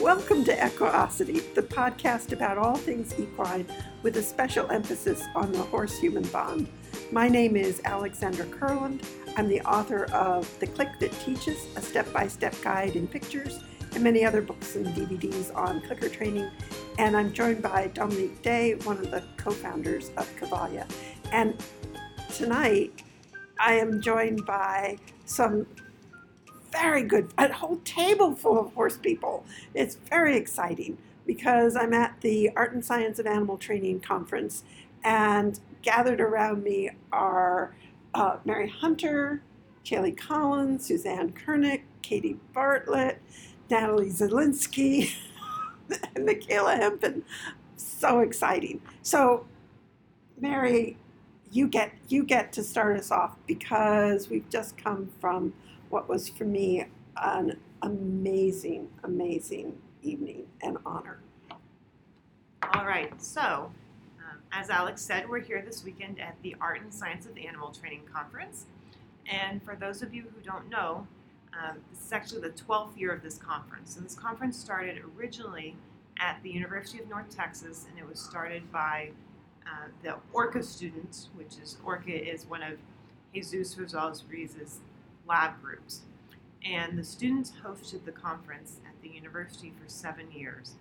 Welcome to Equiosity, the podcast about all things equine with a special emphasis on the horse human bond. My name is Alexandra Kurland. I'm the author of The Click That Teaches, a step by step guide in pictures, and many other books and DVDs on clicker training. And I'm joined by Dominique Day, one of the co founders of Cavalia. And tonight, I am joined by some very good, a whole table full of horse people. It's very exciting because I'm at the Art and Science of Animal Training Conference, and gathered around me are uh, Mary Hunter, Kaylee Collins, Suzanne Kernick, Katie Bartlett, Natalie Zielinski, and Michaela Hempen. So exciting. So, Mary, you get you get to start us off because we've just come from what was for me an amazing, amazing evening and honor. All right, so um, as Alex said, we're here this weekend at the Art and Science of Animal Training Conference. And for those of you who don't know, um, this is actually the 12th year of this conference. And this conference started originally at the University of North Texas, and it was started by uh, the ORCA students, which is ORCA is one of Jesus Rosales Ruiz's lab groups. And the students hosted the conference at the university for seven years.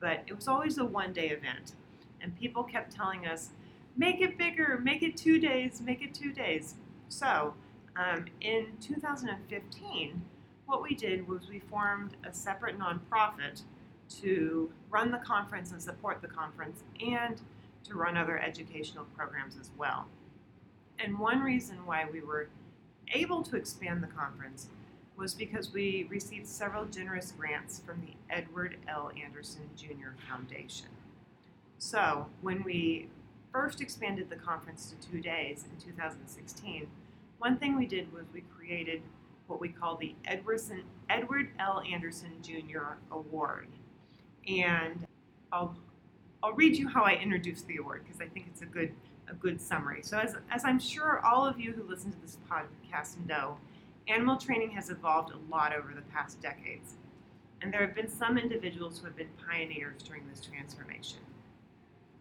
But it was always a one day event. And people kept telling us, make it bigger, make it two days, make it two days. So um, in 2015, what we did was we formed a separate nonprofit to run the conference and support the conference and to run other educational programs as well. And one reason why we were able to expand the conference was because we received several generous grants from the Edward L. Anderson Jr. Foundation. So, when we first expanded the conference to two days in 2016, one thing we did was we created what we call the Edwardson, Edward L. Anderson Jr. Award. And I'll, I'll read you how I introduced the award because I think it's a good a good summary. So, as, as I'm sure all of you who listen to this podcast know, animal training has evolved a lot over the past decades. And there have been some individuals who have been pioneers during this transformation.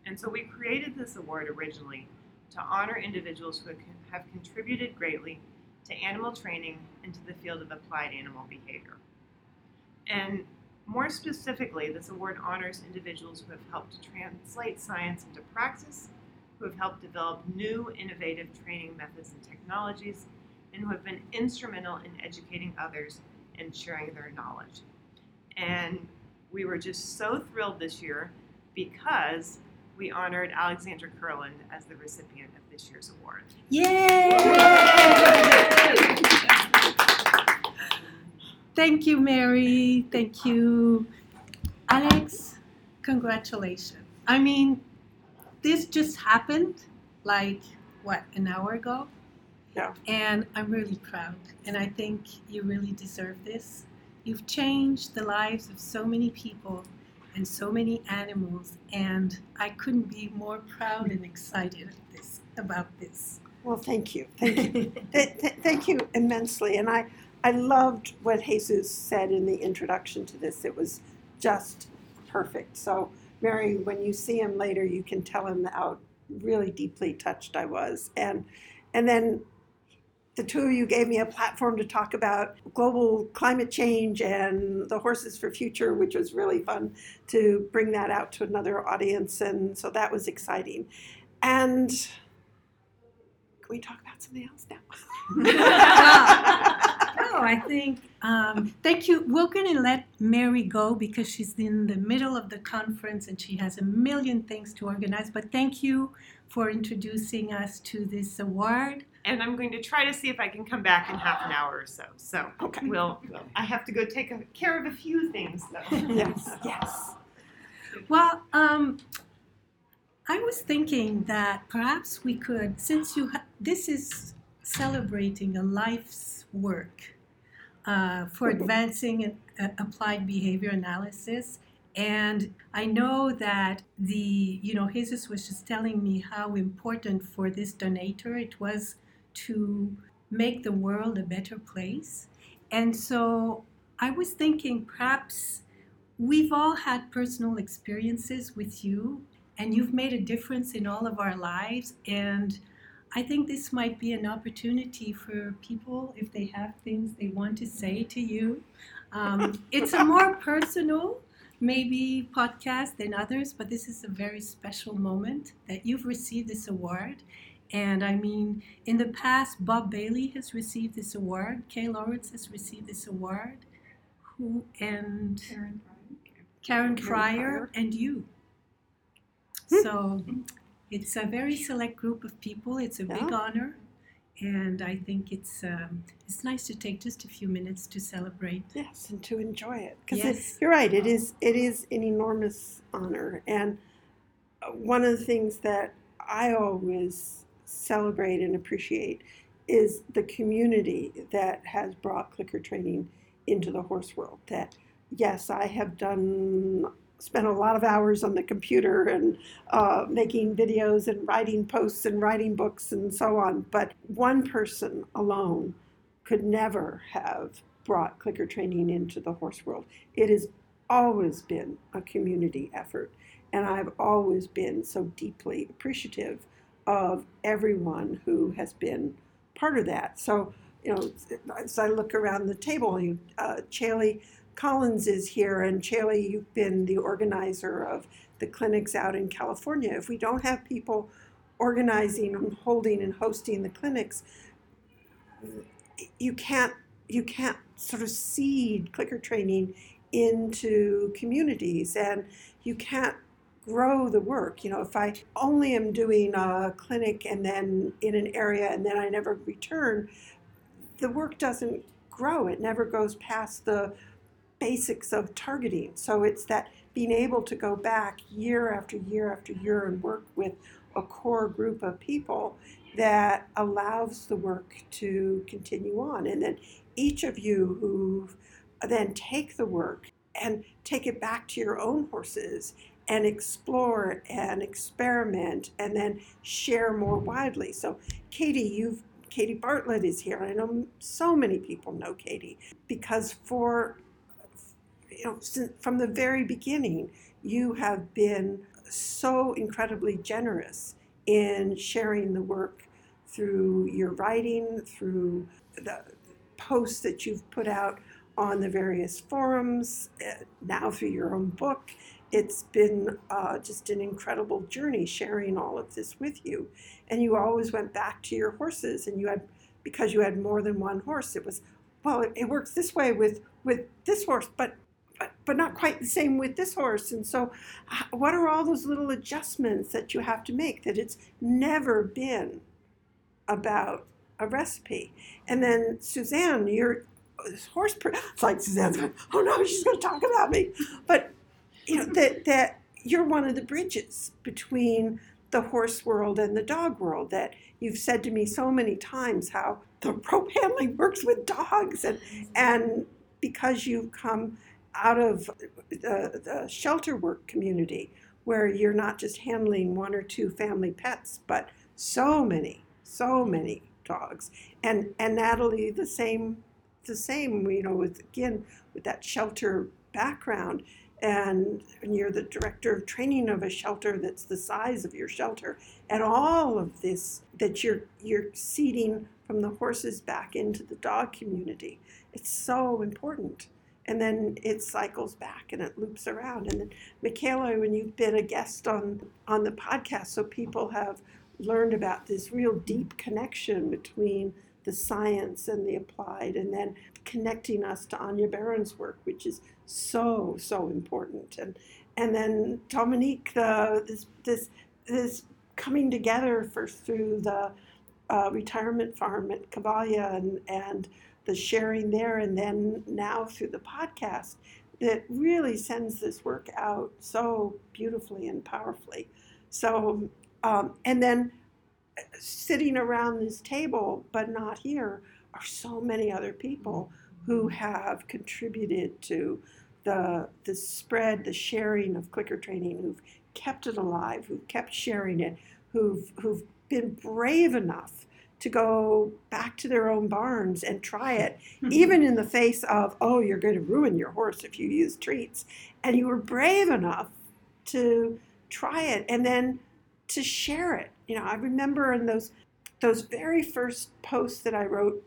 And so we created this award originally to honor individuals who have contributed greatly to animal training and to the field of applied animal behavior. And more specifically, this award honors individuals who have helped to translate science into practice who have helped develop new innovative training methods and technologies, and who have been instrumental in educating others and sharing their knowledge. And we were just so thrilled this year because we honored Alexandra Kurland as the recipient of this year's award. Yay! Thank you, Mary. Thank you. Alex, congratulations. I mean, this just happened like what an hour ago? Yeah. And i'm really proud and i think you really deserve this. You've changed the lives of so many people and so many animals and i couldn't be more proud and excited this, about this. Well thank you. Thank you. Th- th- thank you immensely and i i loved what jesus said in the introduction to this. It was just perfect. So Mary, when you see him later, you can tell him how really deeply touched I was. And and then the two of you gave me a platform to talk about global climate change and the horses for future, which was really fun to bring that out to another audience. And so that was exciting. And can we talk about something else now? no, I think um, thank you. We're going to let Mary go because she's in the middle of the conference and she has a million things to organize. But thank you for introducing us to this award. And I'm going to try to see if I can come back in half an hour or so. So okay. we'll, I have to go take care of a few things though. yes, yes. Well, um, I was thinking that perhaps we could, since you ha- this is celebrating a life's work, uh, for advancing uh, applied behavior analysis. And I know that the, you know, Jesus was just telling me how important for this donator it was to make the world a better place. And so I was thinking perhaps we've all had personal experiences with you, and you've made a difference in all of our lives. And I think this might be an opportunity for people, if they have things they want to say to you. Um, it's a more personal, maybe, podcast than others, but this is a very special moment that you've received this award. And I mean, in the past, Bob Bailey has received this award, Kay Laurence has received this award, who and Karen Karen Karen Pryor Pryor. and you. So it's a very select group of people. It's a big Yeah. honor, and I think it's um, it's nice to take just a few minutes to celebrate. Yes, and to enjoy it because Yes. you're right. It is it is an enormous honor, and uh, one of the things that I always celebrate and appreciate is the community that has brought clicker training into the horse world. That yes, I have done spent a lot of hours on the computer and uh, making videos and writing posts and writing books and so on, but one person alone could never have brought clicker training into the horse world. It has always been a community effort, and I've always been so deeply appreciative of everyone who has been part of that. So, you know, as I look around the table, you, uh, Chaley Collins is here, and Chaley, you've been the organizer of the clinics out in California. If we don't have people organizing and holding and hosting the clinics, you can't you can't sort of seed clicker training into communities and you can't grow the work you know if i only am doing a clinic and then in an area and then i never return the work doesn't grow it never goes past the basics of targeting so it's that being able to go back year after year after year and work with a core group of people that allows the work to continue on. And then each of you who then take the work and take it back to your own horses and explore and experiment and then share more widely. So Katie, you've Katie Bartlett is here. I know so many people know Katie because for you know from the very beginning you have been so incredibly generous in sharing the work through your writing, through the posts that you've put out on the various forums, uh, now through your own book. It's been uh, just an incredible journey sharing all of this with you. And you always went back to your horses, and you had, because you had more than one horse, it was, well, it, it works this way with, with this horse, but but, not quite the same with this horse. And so, what are all those little adjustments that you have to make? That it's never been about a recipe. And then, Suzanne, you're oh, this horse. Per- it's like Suzanne's going, oh no, she's going to talk about me. But you know that that you're one of the bridges between the horse world and the dog world. That you've said to me so many times how the rope handling works with dogs, and and because you've come out of the, the shelter work community where you're not just handling one or two family pets, but so many, so many dogs. And and Natalie, the same, the same. You know, with again with that shelter background, and, and you're the director of training of a shelter that's the size of your shelter, and all of this that you're you're seeding from the horses back into the dog community. It's so important and then it cycles back and it loops around. And then, Michaela, when you've been a guest on on the podcast, so people have learned about this real deep connection between the science and the applied, and then connecting us to Anja Beran's work, which is so so important. And and then Dominique, the this this this coming together first through the uh, retirement farm at Cavalia and and the sharing there and then now through the podcast that really sends this work out so beautifully and powerfully. So, um, and then sitting around this table, but not here, are so many other people who have contributed to the, the spread, the sharing of clicker training, who've kept it alive, who've kept sharing it, who've, who've been brave enough to go back to their own barns and try it, even in the face of, oh, you're going to ruin your horse if you use treats. And you were brave enough to try it and then to share it. You know, I remember in those those very first posts that I wrote,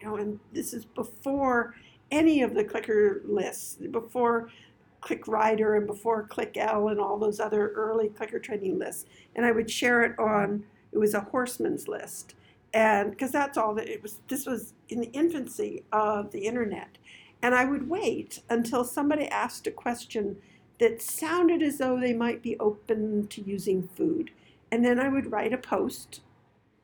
you know, and this is before any of the clicker lists, before Click Rider and before Click L and all those other early clicker training lists. And I would share it on it was a horseman's list and because that's all that it was this was in the infancy of the internet. And i would wait until somebody asked a question that sounded as though they might be open to using food. And then i would write a post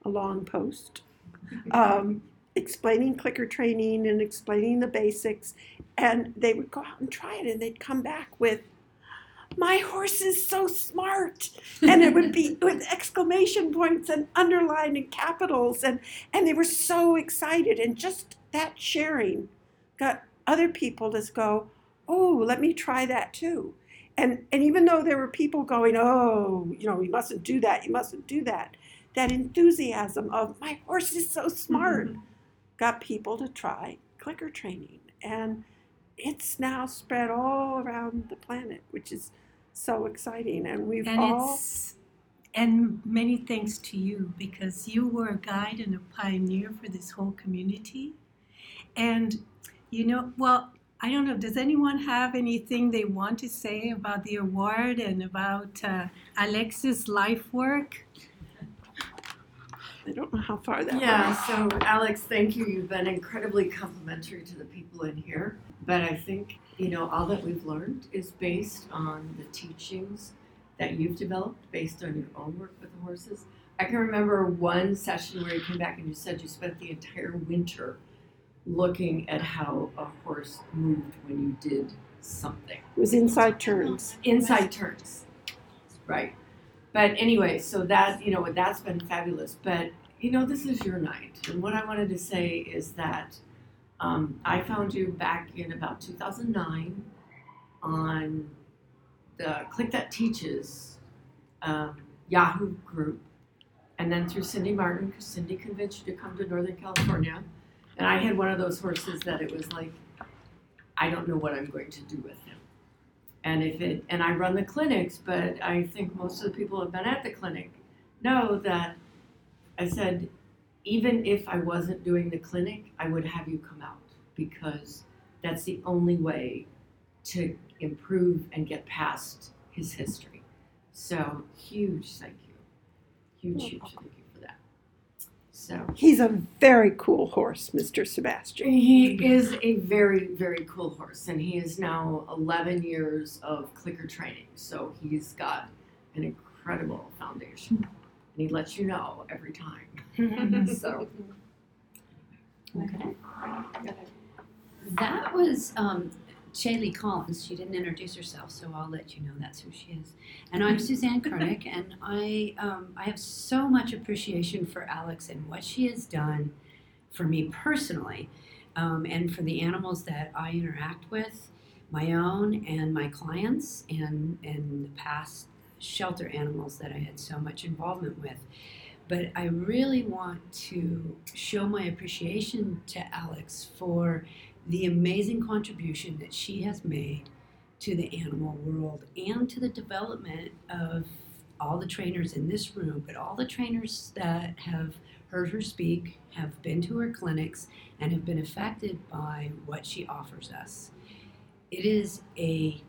a long post um, explaining clicker training and explaining the basics. And they would go out and try it and they'd come back with my horse is so smart. And it would be with exclamation points and underline and capitals. And and they were so excited. And just that sharing got other people to go oh let me try that too. And and even though there were people going oh you know you mustn't do that. You mustn't do that. That enthusiasm of my horse is so smart mm-hmm. got people to try clicker training. And it's now spread all around the planet which is so exciting. And we've and all. It's, and many thanks to you because you were a guide and a pioneer for this whole community. And, you know, well, I don't know, does anyone have anything they want to say about the award and about uh, Alex's life work? I don't know how far that Yeah, went. so Alex, thank you. You've been incredibly complimentary to the people in here. But I think you know, all that we've learned is based on the teachings that you've developed based on your own work with the horses. I can remember one session where you came back and you said you spent the entire winter looking at how a horse moved when you did something. It was inside turns. Inside turns. Right. But anyway, so that, you know, that's been fabulous. But, you know, this is your night. And what I wanted to say is that um, I found you back in about 2009 on the Click That Teaches um, Yahoo group, and then through Cindy Martin, because Cindy convinced you to come to Northern California. And I had one of those horses that it was like, I don't know what I'm going to do with him. And if it, and I run the clinics, but I think most of the people who have been at the clinic know that I said, even if I wasn't doing the clinic, I would have you come out because that's the only way to improve and get past his history. So huge thank you. Huge, huge thank you for that. So he's a very cool horse, Mr. Sebastian. He is a very, very cool horse, and he is now 11 years of clicker training. So he's got an incredible foundation, and he lets you know every time. So. Okay. That was um, Shaylee Collins. She didn't introduce herself, so I'll let you know that's who she is. And I'm Suzanne Kernick, and I um, I have so much appreciation for Alex and what she has done for me personally, um, and for the animals that I interact with, my own and my clients, and and the past shelter animals that I had so much involvement with. But I really want to show my appreciation to Alex for the amazing contribution that she has made to the animal world and to the development of all the trainers in this room, but all the trainers that have heard her speak, have been to her clinics, and have been affected by what she offers us. It is a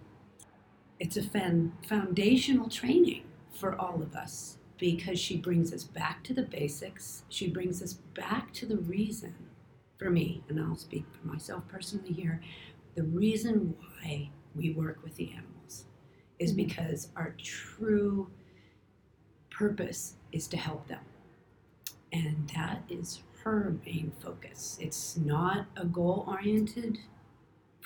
it's a fan, foundational training for all of us because she brings us back to the basics. She brings us back to the reason, for me, and I'll speak for myself personally here, the reason why we work with the animals is mm-hmm. because our true purpose is to help them. And that is her main focus. It's not a goal oriented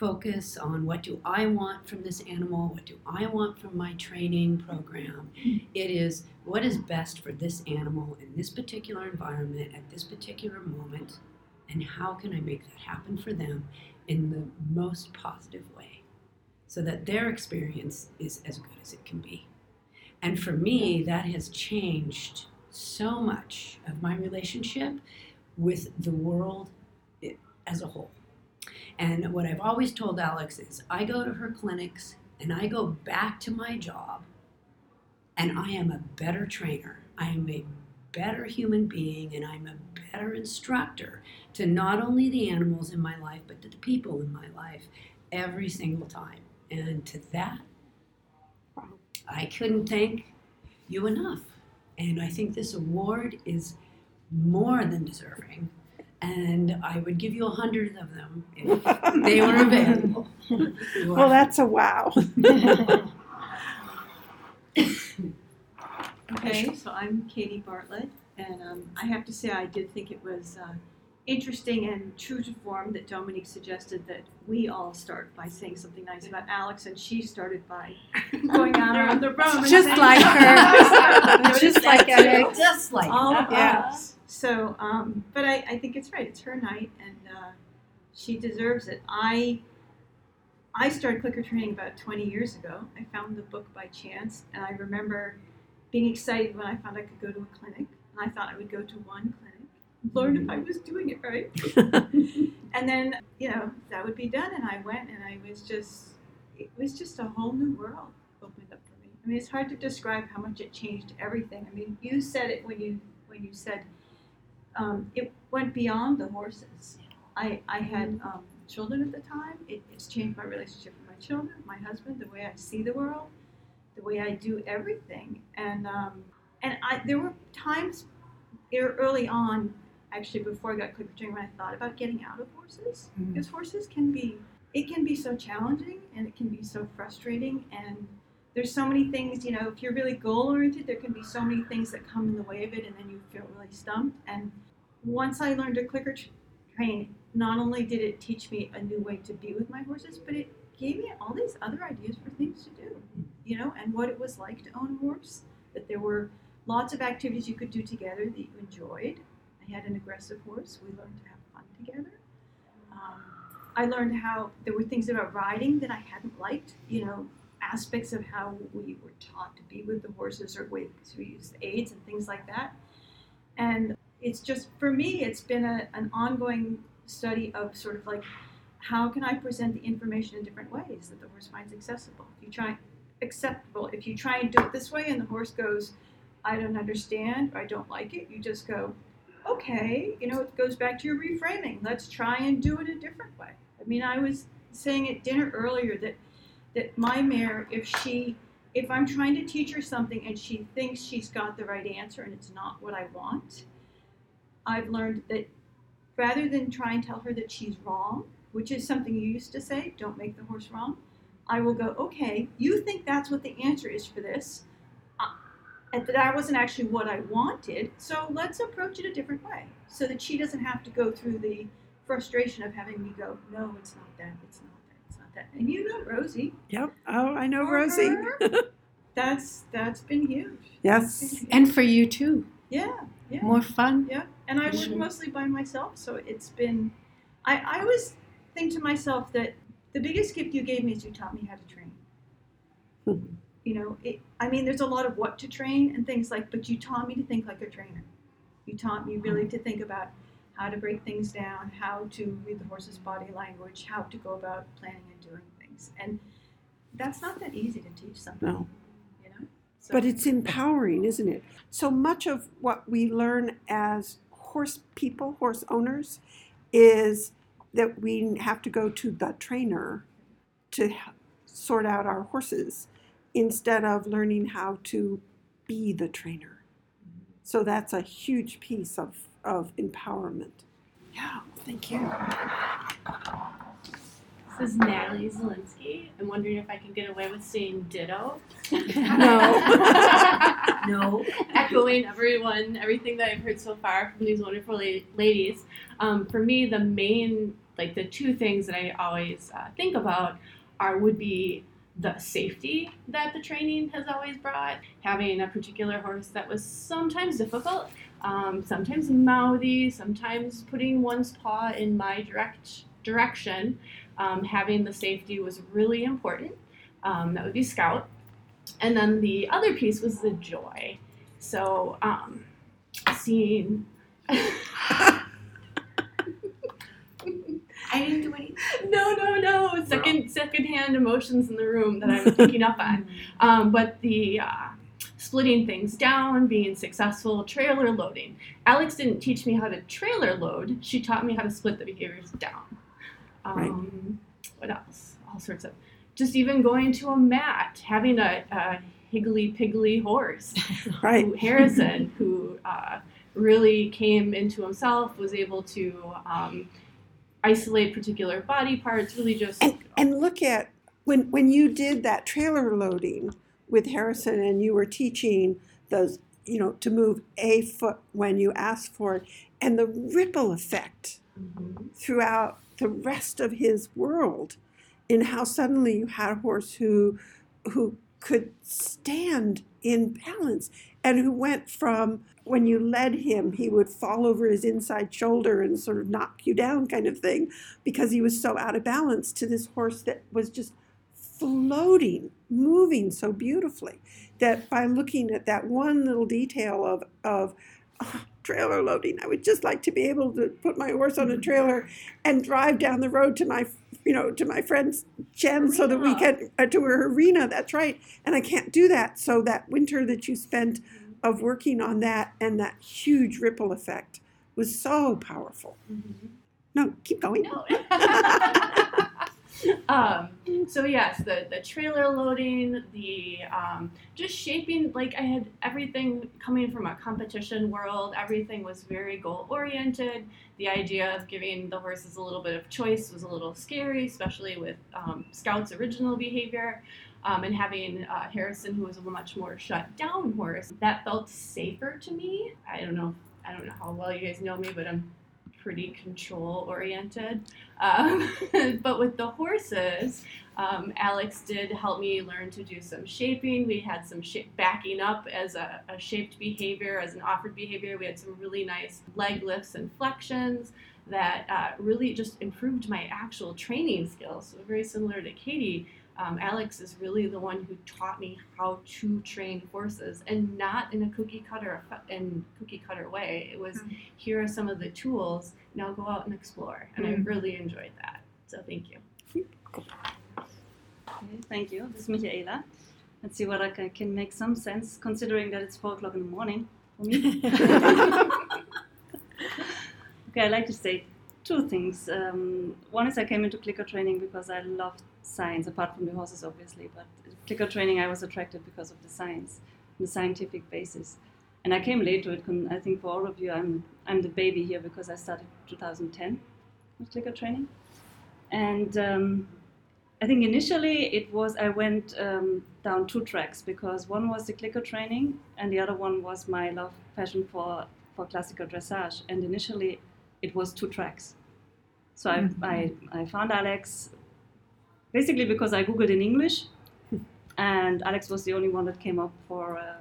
focus on what do I want from this animal, what do I want from my training program. It is what is best for this animal in this particular environment at this particular moment, and how can I make that happen for them in the most positive way so that their experience is as good as it can be. And for me, that has changed so much of my relationship with the world eh, as a whole. And what I've always told Alex is I go to her clinics and I go back to my job and I am a better trainer. I am a better human being and I'm a better instructor to not only the animals in my life but to the people in my life every single time. And to that, I couldn't thank you enough. And I think this award is more than deserving. And I would give you a hundred of them if they were available. Well, that's a wow. Okay, so I'm Katie Bartlett, and um, I have to say I did think it was uh, interesting and true to form that Dominique suggested that we all start by saying something nice about Alex, and she started by going on around the room. Just like her. Just like Alex. just like all of Yeah. us. So, um, but I, I think it's right. It's her night, and uh, she deserves it. I I started clicker training about 20 years ago. I found the book by chance, and I remember being excited when I found I could go to a clinic. And I thought I would go to one clinic, learn if I was doing it right, and then you know that would be done. And I went, and I was just it was just a whole new world opened up for me. I mean, it's hard to describe how much it changed everything. I mean, you said it when you when you said um, it went beyond the horses. I I had um, children at the time. It, it's changed my relationship with my children, my husband, the way I see the world, the way I do everything, and um, and I there were times ear- early on, actually before I got clicker training, when I thought about getting out of horses Mhm. because horses can be it can be so challenging and it can be so frustrating and there's so many things you know if you're really goal oriented there can be so many things that come in the way of it and then you feel really stumped and once i learned to clicker tr- train not only did it teach me a new way to be with my horses but it gave me all these other ideas for things to do you know and what it was like to own a horse that there were lots of activities you could do together that you enjoyed had an aggressive horse we learned to have fun together um, I learned how there were things about riding that I hadn't liked, you know, aspects of how we were taught to be with the horses or ways we use aids and things like that. And it's just, for me, it's been a, an ongoing study of sort of like, how can I present the information in different ways that the horse finds accessible? If you try, acceptable, if you try and do it this way and the horse goes, I don't understand, or I don't like it, you just go, okay, you know, it goes back to your reframing. Let's try and do it a different way. I mean, I was saying at dinner earlier that that my mare, if she, if I'm trying to teach her something and she thinks she's got the right answer and it's not what I want, I've learned that rather than try and tell her that she's wrong, which is something you used to say, don't make the horse wrong, I will go, okay, you think that's what the answer is for this and that that wasn't actually what I wanted. So let's approach it a different way, so that she doesn't have to go through the frustration of having me go, no, it's not that, it's not that, it's not that. And you know, Rosie, Yep. Oh, I know For Rosie. her? that's that's been huge. yes. And for you too. Yeah, yeah, More fun. yeah. And I work mostly by myself, so it's been. I I always think to myself that the biggest gift you gave me is you taught me how to train. Mhm. You know, it, I mean, there's a lot of what to train and things like, but you taught me to think like a trainer. You taught me really to think about how to break things down, how to read the horse's body language, how to go about planning and doing things. And that's not that easy to teach somebody, No. you know? So, But it's empowering, isn't it? So much of what we learn as horse people, horse owners, is that we have to go to the trainer to sort out our horses instead of learning how to be the trainer. So that's a huge piece of, of empowerment. Yeah, thank you. This is Natalie Zelinsky. I'm wondering if I can get away with saying ditto. No. No. Echoing everyone, everything that I've heard so far from these wonderful la- ladies. Um, for me, the main, like the two things that I always uh, think about are would be the safety that the training has always brought. Having a particular horse that was sometimes difficult, um, sometimes mouthy, sometimes putting one's paw in my direct direction. Um, having the safety was really important. Um, that would be Scout. And then the other piece was the joy. So um, seeing. I didn't do anything. no, no, no. Second, secondhand emotions in the room that I'm picking up on. Um, but the uh, splitting things down, being successful, trailer loading. Alex didn't teach me how to trailer load. She taught me how to split the behaviors down. Um, What else? All sorts of. Just even going to a mat, having a, a higgly piggly horse. Right. Who, Harrison, who uh, really came into himself, was able to um, isolate particular body parts, really just. And and look at when when you did that trailer loading with Harrison and you were teaching those you know to move a foot when you asked for it and the ripple effect Mhm. throughout the rest of his world in how suddenly you had a horse who who could stand in balance and who went from when you led him he would fall over his inside shoulder and sort of knock you down kind of thing because he was so out of balance to this horse that was just floating moving so beautifully that by looking at that one little detail of of oh, trailer loading i would just like to be able to put my horse on a mm-hmm. trailer and drive down the road to my you know to my friend's jen so that we can uh, to her arena that's right. And i can't do that. So that winter that you spent of working on that and that huge ripple effect was so powerful. No keep going. No. um, so yes, the the trailer loading, the um, just shaping. Like I had everything coming from a competition world. Everything was very goal oriented. The idea of giving the horses a little bit of choice was a little scary, especially with um, Scout's original behavior. Um, and having uh, Harrison, who was a much more shut down horse, that felt safer to me. I don't know. I don't know how well you guys know me, but I'm pretty control oriented. Um, but with the horses, um, Alex did help me learn to do some shaping. We had some sh- backing up as a, a shaped behavior, as an offered behavior. We had some really nice leg lifts and flexions that uh, really just improved my actual training skills. So very similar to Katie. Um, Alex is really the one who taught me how to train horses, and not in a cookie cutter uh, in cookie cutter way. It was hmm. here are some of the tools. Now go out and explore, and I hmm. really enjoyed that. So thank you. Okay, thank you. This is Michaela. Let's see what I can, can make some sense, considering that it's four o'clock in the morning for me. okay, I'd like to say two things. Um, one is I came into clicker training because I loved science, apart from the horses, obviously. But clicker training, I was attracted because of the science, the scientific basis. And I came late to it. I think for all of you, I'm I'm the baby here because I started 2010 with clicker training, and. Um, I think initially it was I went um, down two tracks because one was the clicker training and the other one was my love passion for for classical dressage. And initially it was two tracks. So I, I, I found Alex basically because I googled in English, and Alex was the only one that came up for uh,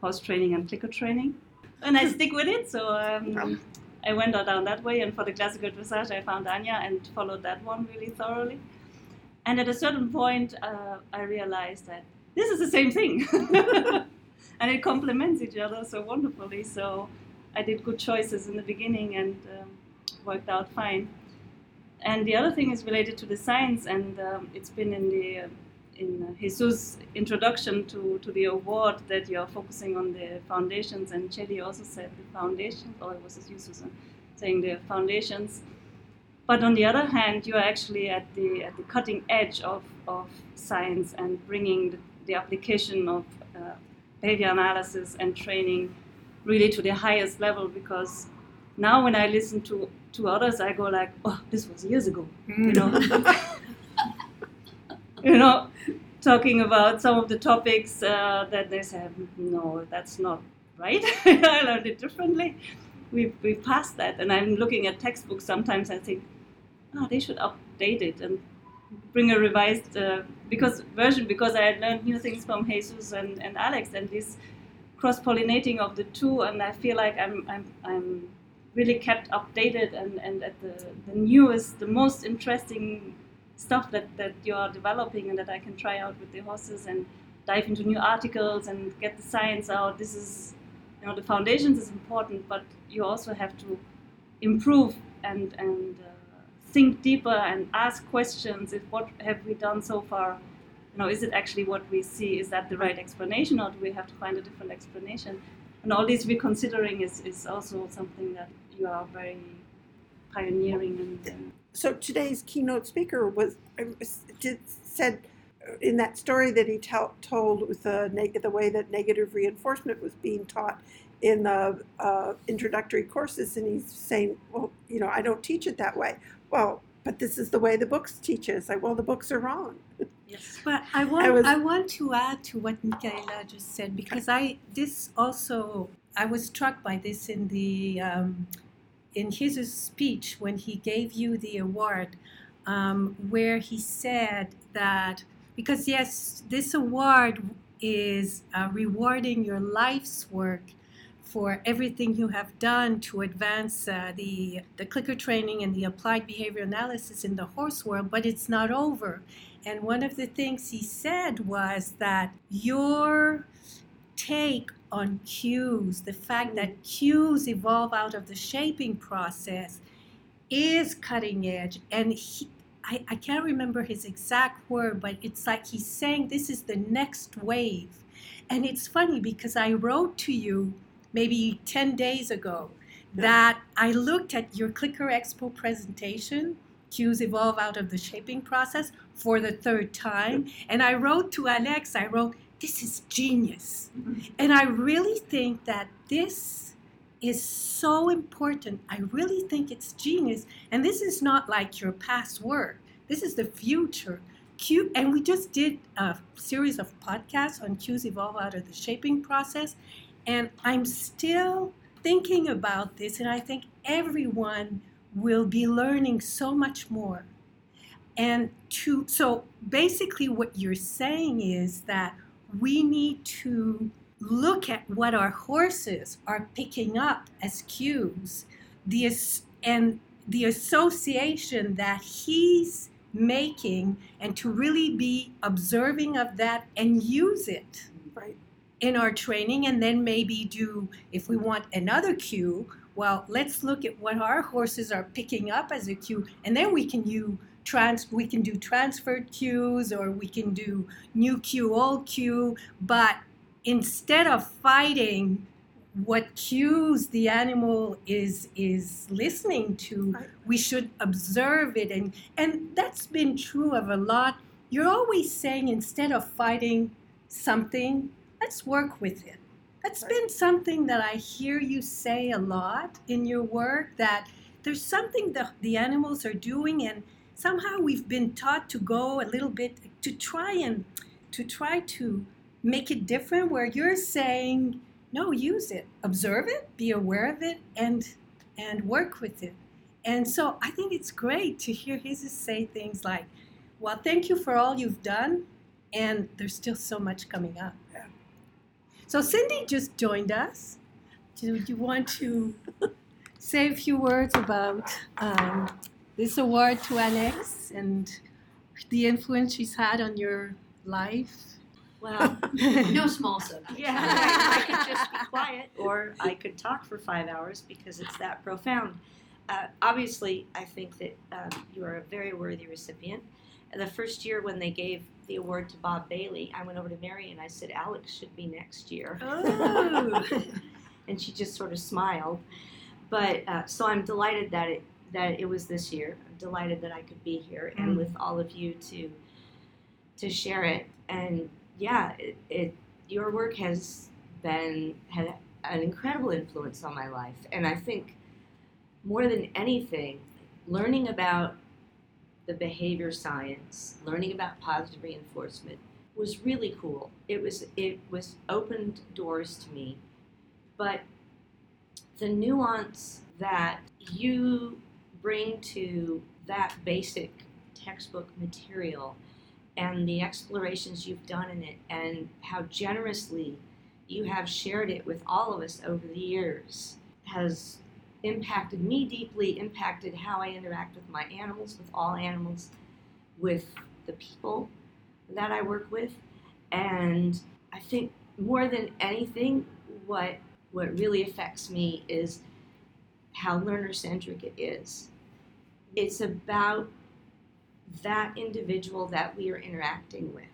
horse training and clicker training, and I stick with it. So. Um, I went down that way, and for the classical dressage, I found Anja and followed that one really thoroughly. And at a certain point, uh, I realized that this is the same thing. and it complements each other so wonderfully. So I did good choices in the beginning and um, worked out fine. And the other thing is related to the science, and um, it's been in the uh, in Jesus' introduction to, to the award that you're focusing on the foundations, and Chelly also said the foundations, or it was Jesus saying the foundations. But on the other hand, you're actually at the at the cutting edge of, of science and bringing the, the application of uh, behavior analysis and training really to the highest level. Because now, when I listen to to others, I go like, "Oh, this was years ago," you know. you know, talking about some of the topics uh, that they say, "No, that's not right." I learned it differently. We we passed that, and I'm looking at textbooks. Sometimes I think oh, they should update it and bring a revised uh, because version because I had learned new things from Jesus and, and Alex and this cross pollinating of the two and I feel like I'm I'm, I'm really kept updated and, and at the, the newest the most interesting stuff that, that you are developing and that I can try out with the horses and dive into new articles and get the science out this is you know the foundations is important, but you also have to improve and and uh, think deeper and ask questions. If what have we done so far? You know, is it actually what we see? Is that the right explanation, or do we have to find a different explanation? And all this reconsidering is, is also something that you are very pioneering and. and So today's keynote speaker was did, said in that story that he tell, told with the neg- the way that negative reinforcement was being taught in the uh, introductory courses, and he's saying, well, you know, I don't teach it that way. Well, but this is the way the books teach it. It's like, well, the books are wrong. Yes. But I want I was- I want to add to what Michaela just said because I this also I was struck by this in the um, in his speech when he gave you the award, um, where he said that because yes, this award is uh, rewarding your life's work for everything you have done to advance uh, the the clicker training and the applied behavior analysis in the horse world, but it's not over. And one of the things he said was that your take on cues, the fact that cues evolve out of the shaping process, is cutting edge. And he, I, I can't remember his exact word, but it's like he's saying this is the next wave. And it's funny because I wrote to you maybe 10 days ago that I looked at your Clicker Expo presentation, Cues Evolve Out of the Shaping Process, for the third time. And I wrote to Alex, I wrote, this is genius. Mm-hmm. And I really think that this is so important. I really think it's genius. And this is not like your past work, this is the future. Q, and we just did a series of podcasts on cues evolve out of the shaping process. And I'm still thinking about this, and I think everyone will be learning so much more. And to so basically, what you're saying is that we need to look at what our horses are picking up as cues, the and the association that he's making, and to really be observing of that and use it Right. in our training, and then maybe do if we want another cue. Well, let's look at what our horses are picking up as a cue, and then we can use trans we can do transferred cues or we can do new cue old cue but instead of fighting what cues the animal is is listening to Right. we should observe it. And and that's been true of a lot. You're always saying instead of fighting something let's work with it that's been something that i hear you say a lot in your work that there's something that the animals are doing and somehow we've been taught to go a little bit to try and to try to make it different where you're saying no use it. Observe it be aware of it and and work with it. And so i think it's great to hear his say things like well thank you for all you've done and there's still so much coming up. Yeah. So cindy just joined us do you want to say a few words about um, this award to Alex and the influence she's had on your life. Well, No small subject. yeah, I, I could just be quiet, or I could talk for five hours because it's that profound. Uh, obviously, I think that um, you are a very worthy recipient. The first year when they gave the award to Bob Bailey, I went over to Mary and I said, Alex should be next year. Oh. and she just sort of smiled. But uh, so I'm delighted that it that it was this year. I'm delighted that I could be here and Mm. with all of you to to share it. And yeah, it, it your work has been had an incredible influence on my life. And I think more than anything, learning about the behavior science, learning about positive reinforcement was really cool. It was it was opened doors to me but the nuance that you bring to that basic textbook material and the explorations you've done in it and how generously you have shared it with all of us over the years has impacted me deeply, impacted how I interact with my animals, with all animals, with the people that I work with. And I think more than anything, what what really affects me is how learner centric it is. It's about that individual that we are interacting with.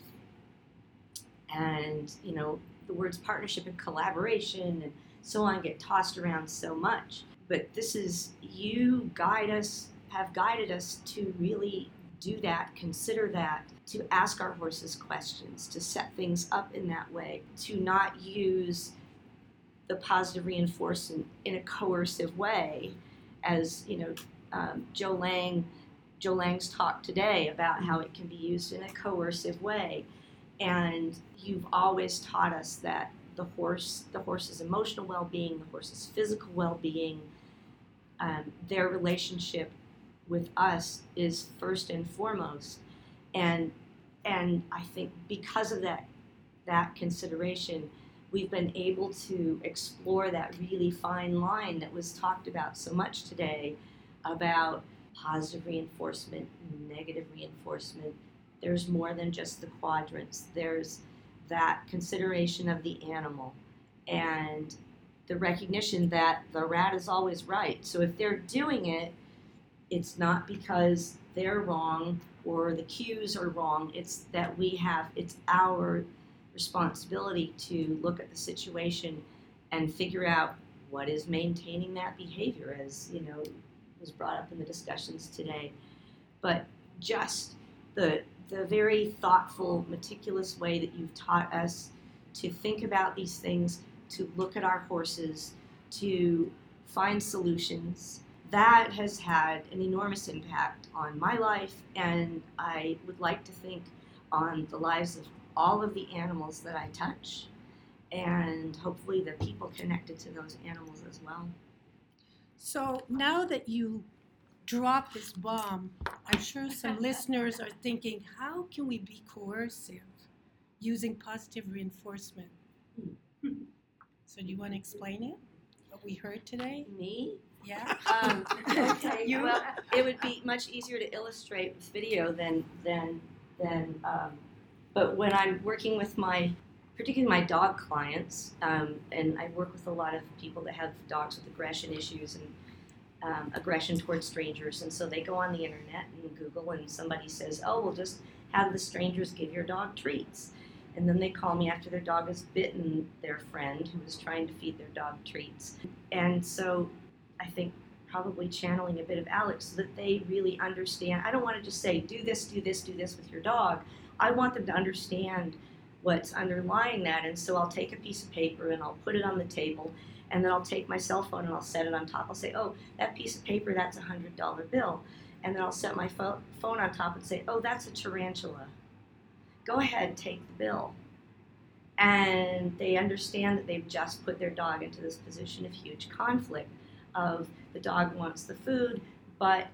And, you know, the words partnership and collaboration and so on get tossed around so much. But this is, you guide us, have guided us to really do that, consider that, to ask our horses questions, to set things up in that way, to not use the positive reinforcement in a coercive way, as you know, um, Joe Layng, Joe Layng's talk today about how it can be used in a coercive way, and you've always taught us that the horse, the horse's emotional well-being, the horse's physical well-being, um, their relationship with us is first and foremost, and and I think because of that that consideration, we've been able to explore that really fine line that was talked about so much today about positive reinforcement, negative reinforcement. There's more than just the quadrants. There's that consideration of the animal and the recognition that the rat is always right. So if they're doing it, it's not because they're wrong or the cues are wrong. It's that we have, it's our responsibility to look at the situation and figure out what is maintaining that behavior, as you know was brought up in the discussions today. But just the the very thoughtful, meticulous way that you've taught us to think about these things, to look at our horses, to find solutions, that has had an enormous impact on my life, and I would like to think on the lives of all of the animals that I touch, and hopefully the people connected to those animals as well. So now that you dropped this bomb, I'm sure some listeners are thinking, how can we be coercive using positive reinforcement? Hmm. So do you want to explain it? What we heard today? Me? Yeah. Um, okay. You- Well, it would be much easier to illustrate with video than than than. Um, but when I'm working with my, particularly my dog clients, um, and I work with a lot of people that have dogs with aggression issues and um, aggression towards strangers, and so they go on the internet and Google, and somebody says, "Oh, well, just have the strangers give your dog treats." And then they call me after their dog has bitten their friend who was trying to feed their dog treats. And so I think probably channeling a bit of Alex so that they really understand. I don't want to just say, do this, do this, do this with your dog. I want them to understand what's underlying that. And so I'll take a piece of paper and I'll put it on the table. And then I'll take my cell phone and I'll set it on top. I'll say, oh, that piece of paper, that's a $100 bill. And then I'll set my pho- phone on top and say, oh, that's a tarantula. Go ahead, take the bill. And they understand that they've just put their dog into this position of huge conflict of the dog wants the food, but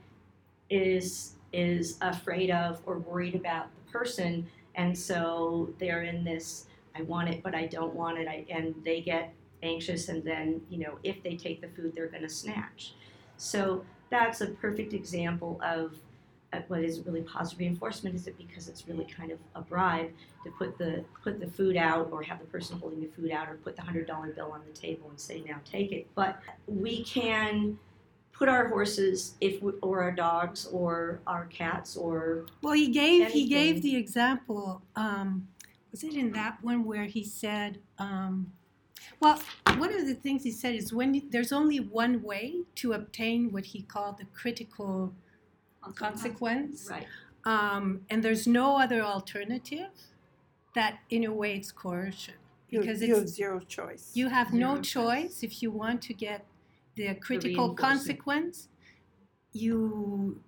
is is afraid of or worried about the person, and so they're in this I want it, but I don't want it, I, and they get anxious, and then you know if they take the food, they're going to snatch. So that's a perfect example of what is really positive reinforcement. Is it because it's really kind of a bribe to put the put the food out, or have the person holding the food out, or put the hundred dollar bill on the table and say, "Now take it." But we can put our horses, if we, or our dogs, or our cats, or Well, he gave he gave the example. Um, was it in that one where he said? Um, well, one of the things he said is when there's only one way to obtain what he called the critical consequence, right, um, and there's no other alternative. That in a way it's coercion because you have it's zero choice. you have no Zero choice. choice if you want to get the critical reinforcement. consequence. You,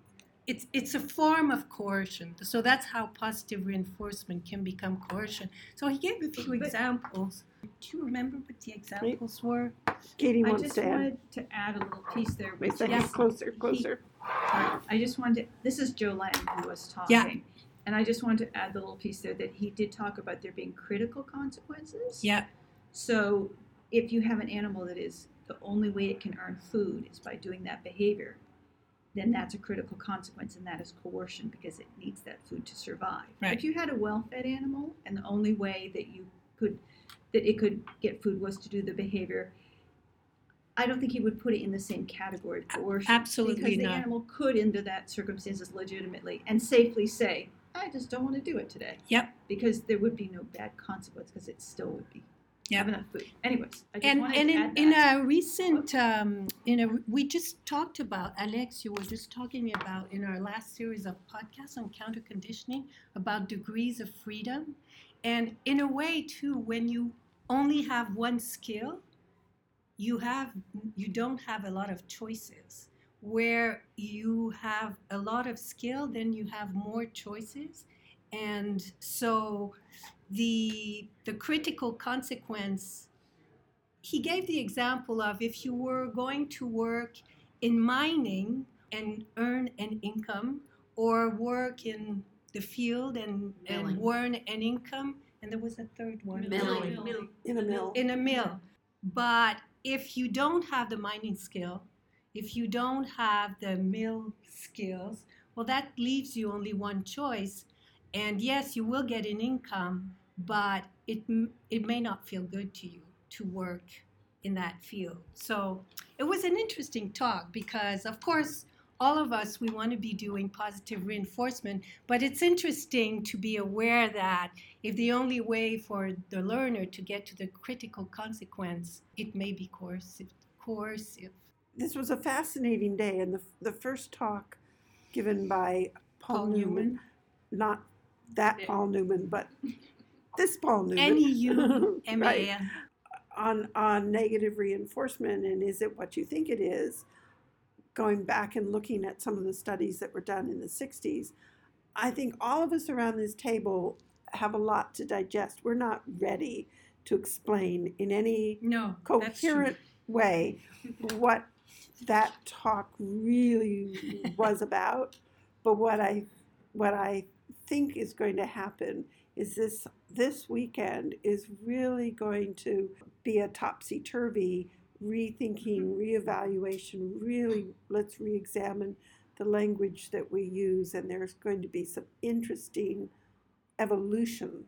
it's it's a form of coercion. So that's how positive reinforcement can become coercion. So he gave a few But- examples. Do you remember what the examples were? Katie I wants just to add. wanted to add a little piece there. Wait a which second, is- closer, closer. I just wanted, to, this is Joe Layng who was talking. Yeah. And I just wanted to add the little piece there that he did talk about there being critical consequences. Yeah. So if you have an animal that is the only way it can earn food is by doing that behavior, then that's a critical consequence and that is coercion because it needs that food to survive. Right. If you had a well-fed animal and the only way that you could that it could get food was to do the behavior, I don't think he would put it in the same category coercion. absolutely because the animal could, under that circumstances, legitimately and safely say, "I just don't want to do it today." Yep. Because there would be no bad consequence because it still would be Yep. have enough food. Anyways, I just and and in, in a recent um, in a we just talked about alex you were just talking about in our last series of podcasts on counter conditioning about degrees of freedom and in a way too when you only have one skill you have you don't have a lot of choices where you have a lot of skill then you have more choices and so the the critical consequence he gave the example of if you were going to work in mining and earn an income or work in the field and, and earn an income and there was a third one Milling. in a mill. in a mill. But if you don't have the mining skill, if you don't have the mill skills, well, that leaves you only one choice. And yes, you will get an income, but it it may not feel good to you to work in that field. So it was an interesting talk because, of course, all of us we want to be doing positive reinforcement, but it's interesting to be aware that if the only way for the learner to get to the critical consequence, it may be coercive. coercive. This was a fascinating day, and the, the first talk given by Paul, Paul Neuman, Neuman. not that Paul Newman, but this Paul Neuman. N U M A Right. On on negative reinforcement and is it what you think it is going back and looking at some of the studies that were done in the 60s i think all of us around this table have a lot to digest. We're not ready to explain in any No, coherent way what that talk really was about. But what i what i think is going to happen is this this weekend is really going to be a topsy turvy rethinking reevaluation really let's re-examine the language that we use and there's going to be some interesting evolution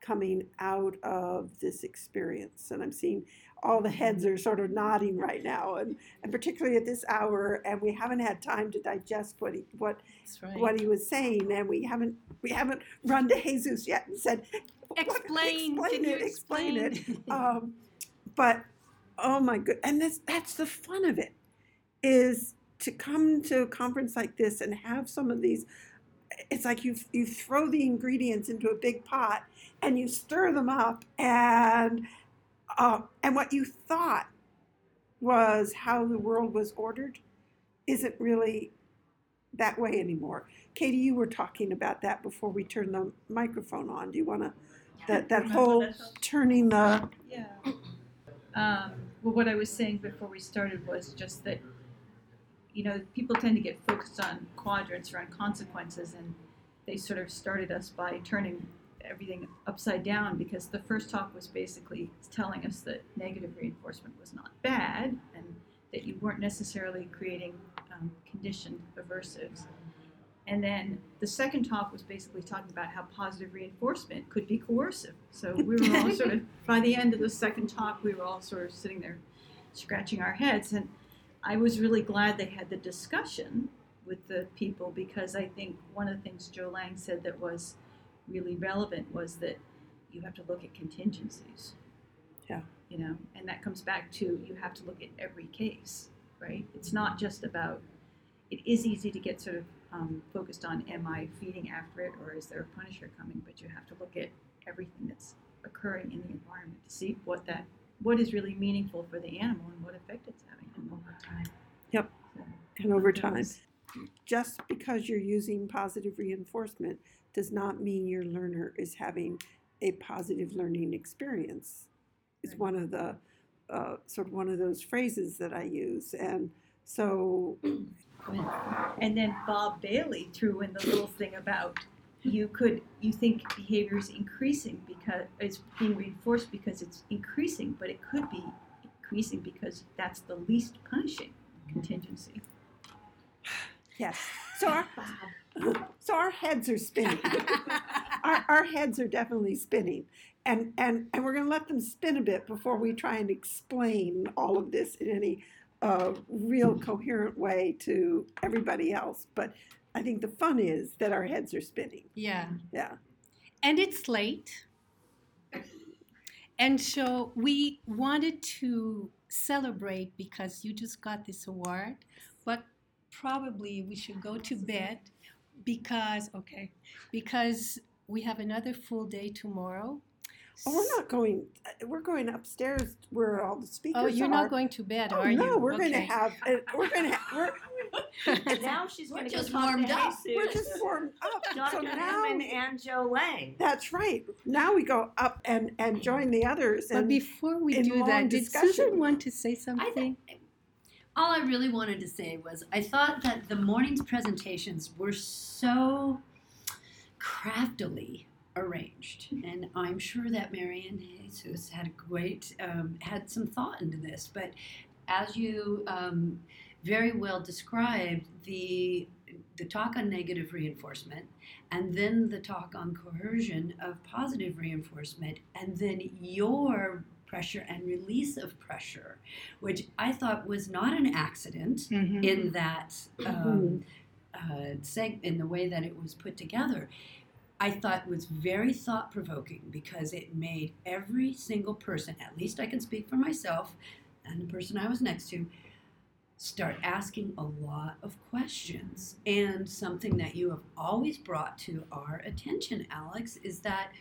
coming out of this experience. And i'm seeing all the heads are sort of nodding right now and, and particularly at this hour and we haven't had time to digest what he what right. what he was saying and we haven't we haven't run to jesus yet and said Explain. explain. Can you it explain it. um, but oh my good and that's that's the fun of it is to come to a conference like this and have some of these it's like you you throw the ingredients into a big pot and you stir them up and uh, and what you thought was how the world was ordered isn't really that way anymore. Katie, you were talking about that before we turned the microphone on. Do you want to that that whole turning the Yeah. Um, well, what I was saying before we started was just that, you know, people tend to get focused on quadrants or on consequences, and they sort of started us by turning everything upside down because the first talk was basically telling us that negative reinforcement was not bad and that you weren't necessarily creating um, conditioned aversives. And then the second talk was basically talking about how positive reinforcement could be coercive. So we were all sort of, by the end of the second talk, we were all sort of sitting there scratching our heads. And I was really glad they had the discussion with the people because I think one of the things Joe Layng said that was really relevant was that you have to look at contingencies. Yeah. You know, and that comes back to you have to look at every case, right? It's not just about, it is easy to get sort of um, focused on am I feeding after it or is there a punisher coming, but you have to look at everything that's occurring in the environment to see what that what is really meaningful for the animal and what effect it's having over time. Yep. So, and over time. Just because you're using positive reinforcement does not mean your learner is having a positive learning experience. It's Right. one of the uh, sort of one of those phrases that I use, and so And then Bob Bailey threw in the little thing about you could you think behavior is increasing because it's being reinforced because it's increasing, but it could be increasing because that's the least punishing contingency. yes, so our so our heads are spinning. our, our heads are definitely spinning, and and and we're going to let them spin a bit before we try and explain all of this in any uh, real coherent way to everybody else. But I think the fun is that our heads are spinning. Yeah. Yeah. And it's late. And so we wanted to celebrate because you just got this award, but probably we should go to bed because, okay, because we have another full day tomorrow. Oh, we're not going. We're going upstairs where all the speakers Oh, you're are. not going to bed, Oh, are you? no, we're going to have. uh, We're going to. Have, we're, now she's We're going to just warmed up. We're just warmed up. So now, Neuman and Joe Layng. that's right. Now we go up and and join the others. But And before we do long that, did discussion. Susan want to say something? I something? think all I really wanted to say was I thought that the morning's presentations were so craftily arranged, and I'm sure that Marian Jesus had a great um, had some thought into this. But as you um, very well described, the the talk on negative reinforcement, and then the talk on coercion of positive reinforcement, and then your pressure and release of pressure, which I thought was not an accident Mhm. in that um, uh, seg- in the way that it was put together. I thought was very thought provoking because it made every single person, at least I can speak for myself and the person I was next to, start asking a lot of questions. And something that you have always brought to our attention, Alex, is that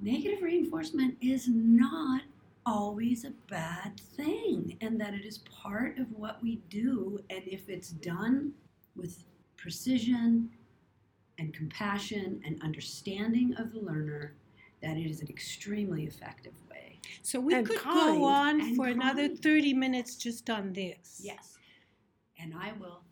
negative reinforcement is not always a bad thing and that it is part of what we do. And if it's done with precision and compassion and understanding of the learner, that it is an extremely effective way. So we And could kind. go on And for another 30 minutes just on this. Yes. And I will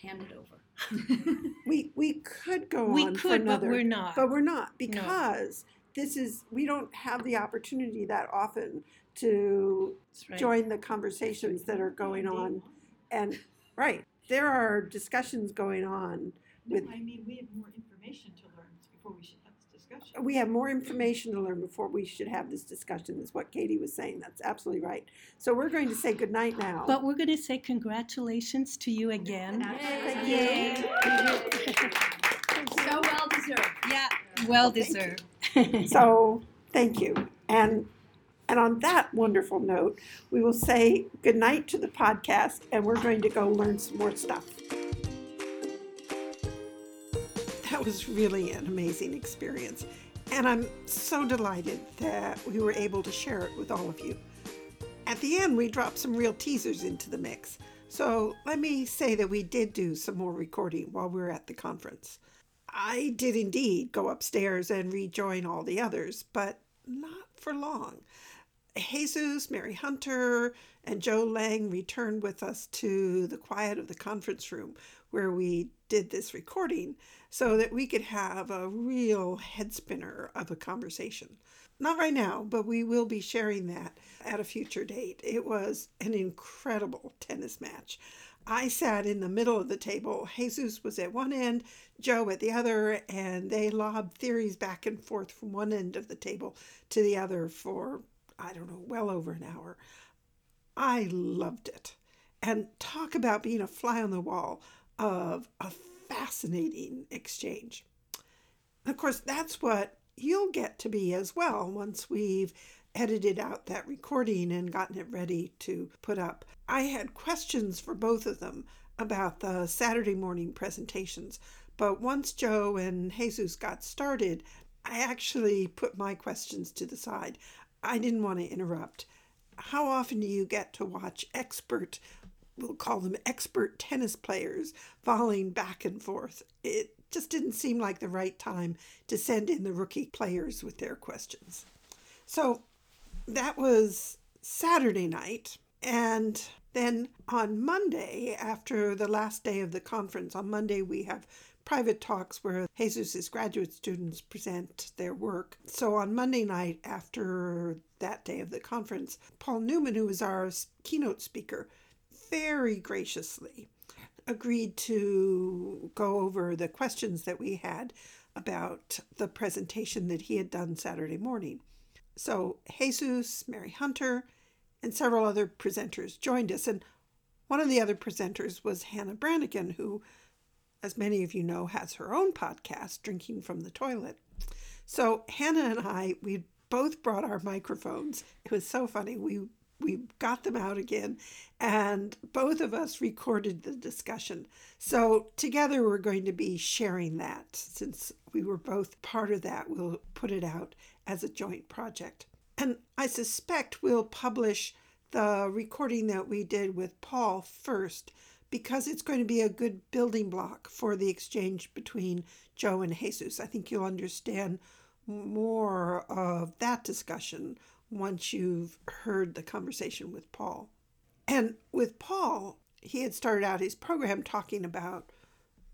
hand it over. we we could go We on We could, but another, we're not. but we're not because this is we don't have the opportunity that often to right. join the conversations that are going on and right there are discussions going on No, with I mean, we have more information to learn before we should have this discussion. we have more information to learn before we should have this discussion is what katie was saying that's absolutely right so we're going to say good night now But we're going to say congratulations to you again. Thank Yay. So well deserved. Yeah, well Thank deserved. so thank you and and on that wonderful note we will say good night to the podcast and we're going to go learn some more stuff that was really an amazing experience. And i'm so delighted that we were able to share it with all of you. At the end we dropped some real teasers into the mix. So let me say that we did do some more recording while we were at the conference. I did indeed go upstairs and rejoin all the others, but not for long. Jesus, Mary Hunter, and Joe Layng returned with us to the quiet of the conference room where we did this recording so that we could have a real head spinner of a conversation. Not right now, but we will be sharing that at a future date. It was an incredible tennis match. I sat in the middle of the table. Jesus was at one end, Joe at the other, and they lobbed theories back and forth from one end of the table to the other for, I don't know, well over an hour. I loved it. And talk about being a fly on the wall of a fascinating exchange. Of course, that's what you'll get to be as well once we've edited out that recording and gotten it ready to put up. I had questions for both of them about the Saturday morning presentations, but once Joe and Jesus got started, I actually put my questions to the side. I didn't want to interrupt. How often do you get to watch expert, we'll call them expert tennis players, volleying back and forth? It just didn't seem like the right time to send in the rookie players with their questions. So that was Saturday night. And then on Monday, after the last day of the conference, on Monday we have private talks where Jesus' graduate students present their work. So on Monday night, after that day of the conference, Paul Neuman, who was our keynote speaker, very graciously agreed to go over the questions that we had about the presentation that he had done Saturday morning. So Jesus, Mary Hunter, and several other presenters joined us. And one of the other presenters was Hannah Branigan, who, as many of you know, has her own podcast, Drinking from the Toilet. So Hannah and I, we both brought our microphones. It was so funny. We we got them out again and both of us recorded the discussion. So together we're going to be sharing that since we were both part of that. We'll put it out as a joint project. And I suspect we'll publish the recording that we did with Paul first because it's going to be a good building block for the exchange between Joe and Jesus. I think you'll understand more of that discussion once you've heard the conversation with Paul. And with Paul, he had started out his program talking about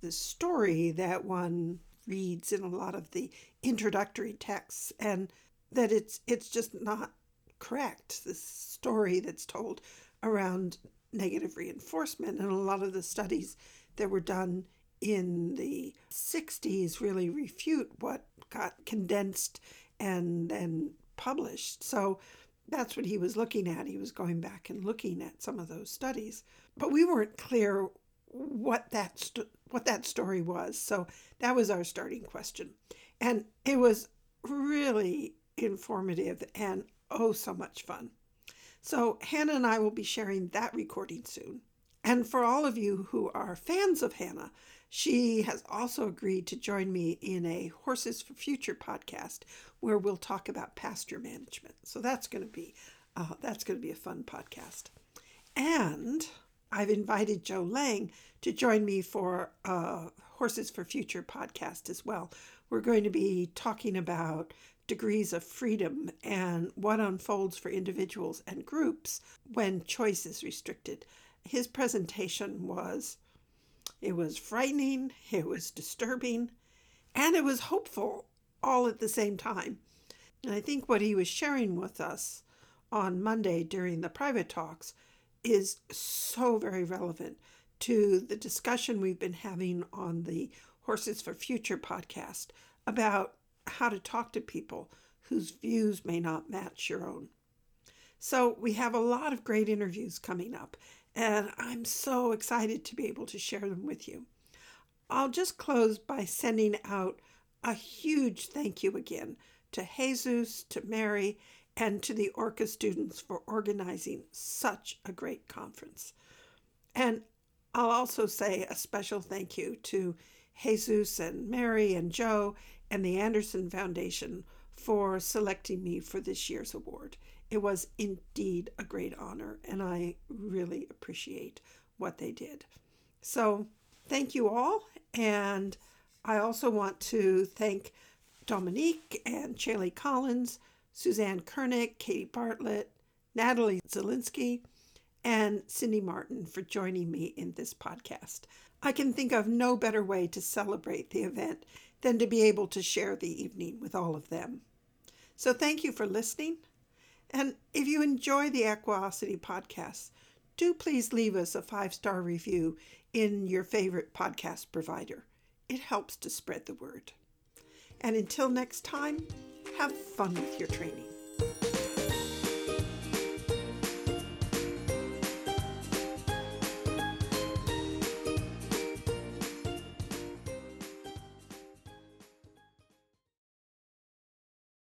the story that one reads in a lot of the introductory texts and that it's it's just not correct this story that's told around negative reinforcement and a lot of the studies that were done in the 60s really refute what got condensed and then published. So that's what he was looking at. He was going back and looking at some of those studies, but we weren't clear what that st- what that story was. So that was our starting question, and it was really informative and oh so much fun. So Hannah and I will be sharing that recording soon. And for all of you who are fans of Hannah, she has also agreed to join me in a Horses for Future podcast where we'll talk about pasture management. So that's going to be uh, that's going to be a fun podcast. And I've invited Joe Layng to join me for a Horses for Future podcast as well. We're going to be talking about degrees of freedom and what unfolds for individuals and groups when choice is restricted. His presentation was it was frightening, it was disturbing, and it was hopeful all at the same time. And I think what he was sharing with us on Monday during the private talks is so very relevant to the discussion we've been having on the Horses for Future podcast about how to talk to people whose views may not match your own. So, we have a lot of great interviews coming up, and I'm so excited to be able to share them with you. I'll just close by sending out a huge thank you again to Jesus, to Mary, and to the Orca students for organizing such a great conference. And I'll also say a special thank you to Jesus and Mary and Joe and the Anderson Foundation for selecting me for this year's award. It was indeed a great honor, and I really appreciate what they did. So, thank you all. And I also want to thank Dominique and Chaley Collins, Suzanne Kernick, Katie Bartlett, Natalie Zielinski, and Cindy Martin for joining me in this podcast. I can think of no better way to celebrate the event than to be able to share the evening with all of them. So thank you for listening. And if you enjoy the Equiosity podcast, do please leave us a five star review in your favorite podcast provider. It helps to spread the word. And until next time, have fun with your training.